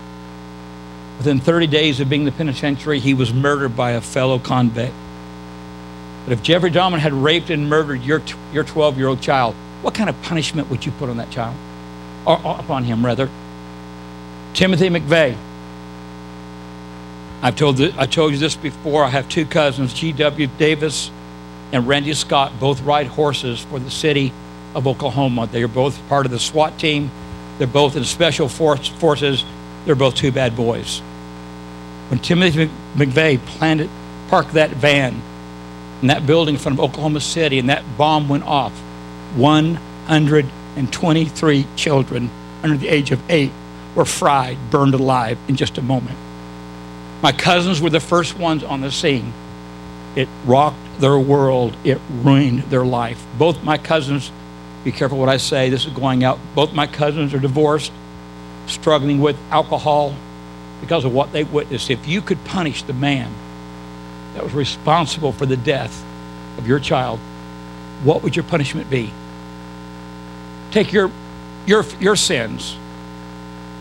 Within 30 days of being in the penitentiary, he was murdered by a fellow convict. But if Jeffrey Dahmer had raped and murdered your, your 12 year old child, what kind of punishment would you put on that child? Or, or upon him, rather? Timothy McVeigh. I've told, I told you this before. I have two cousins, G.W. Davis and Randy Scott, both ride horses for the city of Oklahoma. They are both part of the SWAT team. They're both in special force, forces. They're both two bad boys. When Timothy McVeigh planted, parked that van in that building in front of Oklahoma City and that bomb went off, 123 children under the age of eight were fried, burned alive in just a moment. My cousins were the first ones on the scene. It rocked their world, it ruined their life. Both my cousins, be careful what I say, this is going out. Both my cousins are divorced, struggling with alcohol because of what they witnessed. If you could punish the man that was responsible for the death of your child, what would your punishment be? Take your, your, your sins,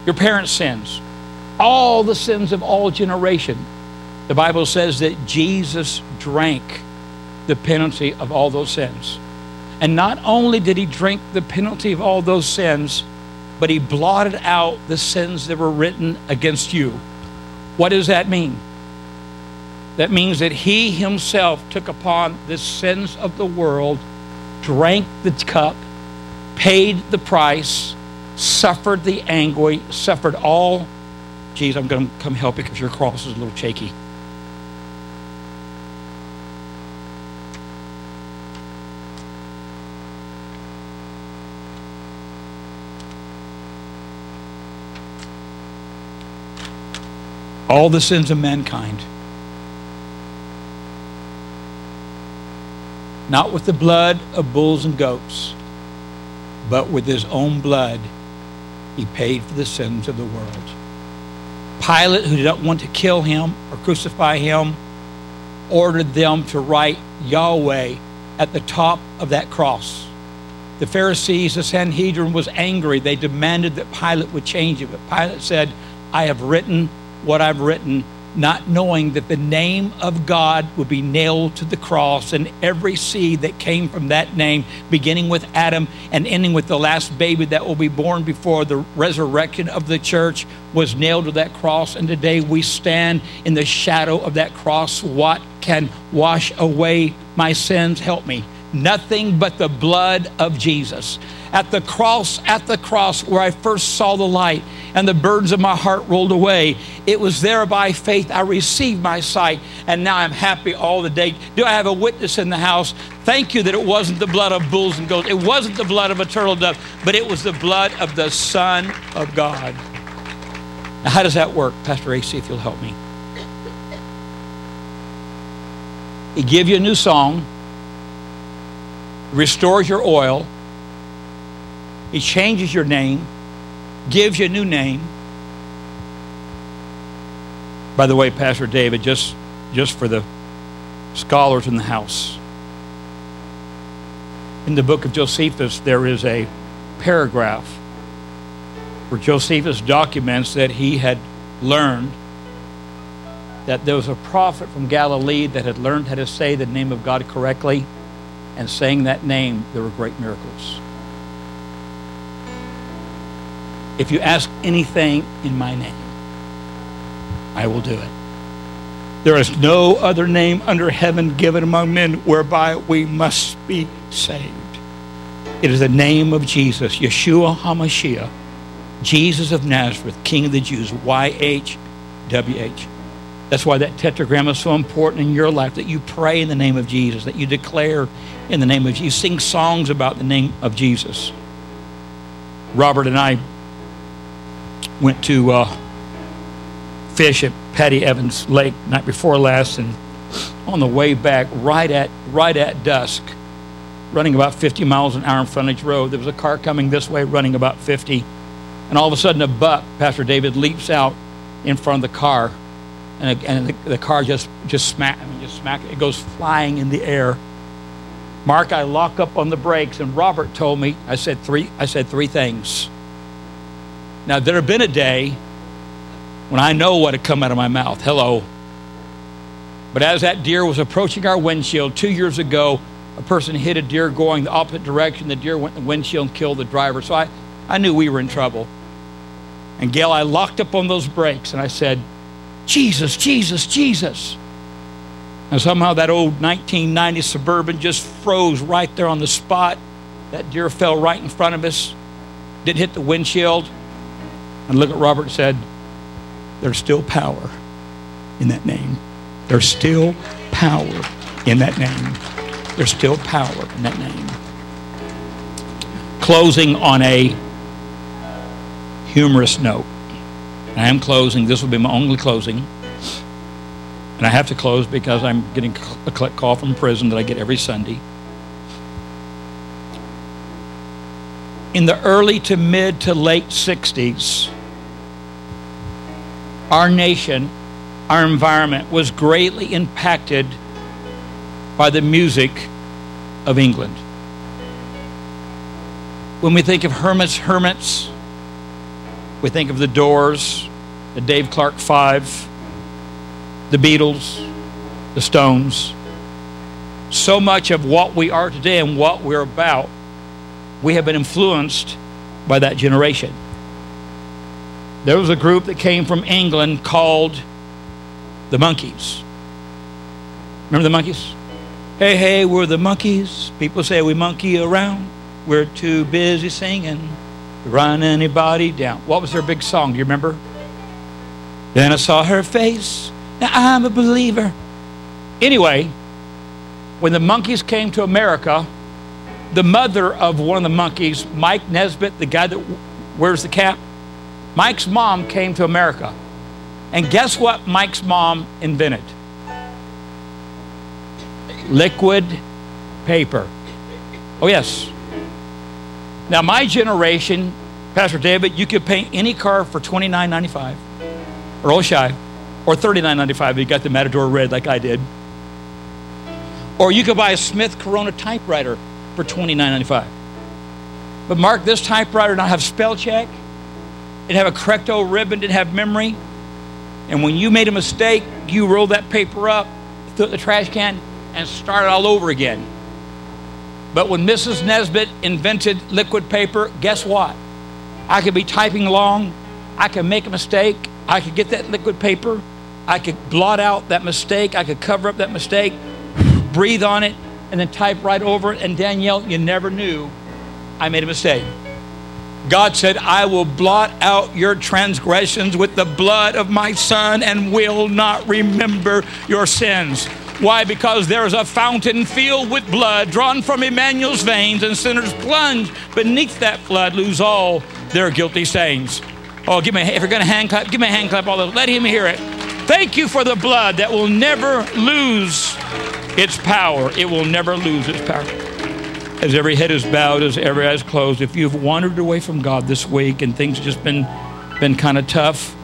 your parents' sins, all the sins of all generation. The Bible says that Jesus drank the penalty of all those sins. And not only did he drink the penalty of all those sins, but he blotted out the sins that were written against you. What does that mean? That means that he himself took upon the sins of the world, drank the cup, paid the price, suffered the anguish, suffered all. Geez, I'm going to come help you because your cross is a little shaky. all the sins of mankind. Not with the blood of bulls and goats, but with his own blood, he paid for the sins of the world. Pilate, who did not want to kill him or crucify him, ordered them to write Yahweh at the top of that cross. The Pharisees, the Sanhedrin, was angry. They demanded that Pilate would change it. But Pilate said, I have written what I've written, not knowing that the name of God would be nailed to the cross, and every seed that came from that name, beginning with Adam and ending with the last baby that will be born before the resurrection of the church, was nailed to that cross. And today we stand in the shadow of that cross. What can wash away my sins? Help me. Nothing but the blood of Jesus. At the cross, at the cross where I first saw the light and the burdens of my heart rolled away, it was there by faith I received my sight, and now I'm happy all the day. Do I have a witness in the house? Thank you that it wasn't the blood of bulls and goats, it wasn't the blood of a turtle dove, but it was the blood of the Son of God. Now, how does that work, Pastor AC, if you'll help me? He give you a new song, restores your oil, he changes your name, gives you a new name. By the way, Pastor David, just, just for the scholars in the house, in the book of Josephus, there is a paragraph where Josephus documents that he had learned that there was a prophet from Galilee that had learned how to say the name of God correctly, and saying that name, there were great miracles. If you ask anything in my name, I will do it. There is no other name under heaven given among men whereby we must be saved. It is the name of Jesus, Yeshua HaMashiach, Jesus of Nazareth, King of the Jews, YHWH. That's why that tetragram is so important in your life that you pray in the name of Jesus, that you declare in the name of Jesus, you sing songs about the name of Jesus. Robert and I went to uh, fish at Patty Evans Lake night before last, and on the way back, right at right at dusk, running about 50 miles an hour in frontage road, there was a car coming this way, running about 50, and all of a sudden, a buck, Pastor David, leaps out in front of the car, and, and the, the, car just just smack, I mean, just smack, it goes flying in the air. Mark, I lock up on the brakes, and Robert told me, I said three, I said three things. Now, there had been a day when I know what had come out of my mouth. Hello. But as that deer was approaching our windshield two years ago, a person hit a deer going the opposite direction. The deer went in the windshield and killed the driver. So I, I knew we were in trouble. And Gail, I locked up on those brakes and I said, Jesus, Jesus, Jesus. And somehow that old 1990 Suburban just froze right there on the spot. That deer fell right in front of us, didn't hit the windshield. And look at Robert said, There's still power in that name. There's still power in that name. There's still power in that name. Closing on a humorous note. I am closing. This will be my only closing. And I have to close because I'm getting a call from prison that I get every Sunday. In the early to mid to late 60s, our nation, our environment was greatly impacted by the music of England. When we think of Herman's Hermits, we think of the Doors, the Dave Clark Five, the Beatles, the Stones. So much of what we are today and what we're about, we have been influenced by that generation. There was a group that came from England called the Monkees. Remember the Monkees? Hey, hey, we're the Monkees. People say we monkey around. We're too busy singing to run anybody down. What was their big song? Do you remember? Then I saw her face. I'm a believer. Anyway, when the Monkees came to America, the mother of one of the Monkees, Mike Nesmith, the guy that wears the cap, Mike's mom came to America. And guess what Mike's mom invented? Liquid paper. Oh, yes. Now, my generation, Pastor David, you could paint any car for $29.95 or oh shy, or $39.95 if you got the Matador red like I did. Or you could buy a Smith Corona typewriter for $29.95. But Mark, this typewriter not have spell check it have a correcto ribbon, didn't have memory. And when you made a mistake, you rolled that paper up, threw it in the trash can, and started all over again. But when Mrs. Nesmith invented liquid paper, guess what? I could be typing along, I could make a mistake, I could get that liquid paper, I could blot out that mistake, I could cover up that mistake, breathe on it, and then type right over it. And Danielle, you never knew I made a mistake. God said, I will blot out your transgressions with the blood of my Son and will not remember your sins. Why? Because there is a fountain filled with blood drawn from Emmanuel's veins, and sinners plunge beneath that flood, lose all their guilty stains. Oh, give me, if you're going to hand clap, give me a hand clap, all of. Let him hear it. Thank you for the blood that will never lose its power. It will never lose its power as every head is bowed, as every eye is closed, if you've wandered away from God this week and things just been, been kind of tough,